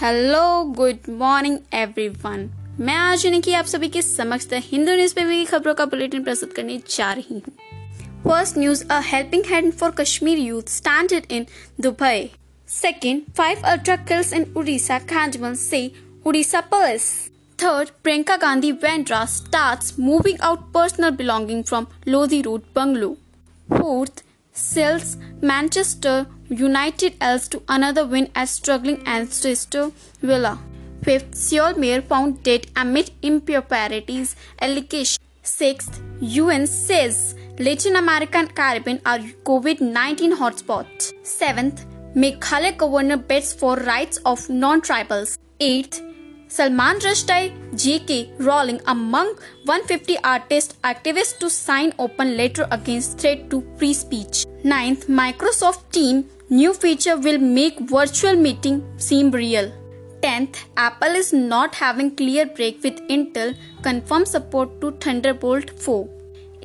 Hello good morning everyone मैं आज यानी कि आप सभी के समक्ष द हिंदू न्यूज़पेपर की खबरों का बुलेटिन प्रस्तुत करने जा रही हूँ। First news a helping hand for Kashmir youth standard in Dubai second five ultra kills in Orissa cantonment से Orissa police third Priyanka Gandhi Vadra start moving out personal belonging from Lodhi road bungalow. Fourth, sells Manchester United else to another win at struggling Aston Villa. Fifth, Seoul mayor found dead amid improperities allegation. Sixth, UN says Latin America and Caribbean are COVID-19 hotspots. Seventh, Meghalaya governor bets for rights of non-tribals. Eighth, Salman Rushdie, J.K. Rowling among 150 artist activists to sign open letter against threat to free speech. Ninth, Microsoft Team new feature will make virtual meeting seem real. 10th, Apple is not having clear break with Intel, confirm support to Thunderbolt 4.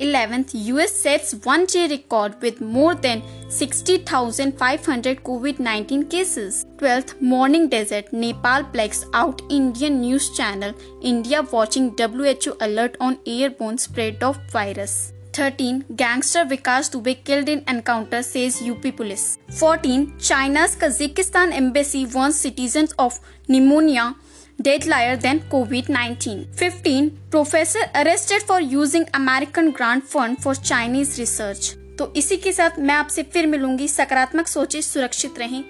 11th, US sets one day record with more than 60,500 COVID-19 cases. 12th, Morning Digest, Nepal blacks out Indian news channel, India watching WHO alert on airborne spread of virus. 13. Gangster Vikas Dubey killed in encounter says UP police. 14. China's Kazakhstan embassy warns citizens of pneumonia deadlier than COVID-19. 15. Professor arrested for using American grant fund for Chinese research. तो इसी के साथ मैं आपसे फिर मिलूँगी सकारात्मक सोचे सुरक्षित रहें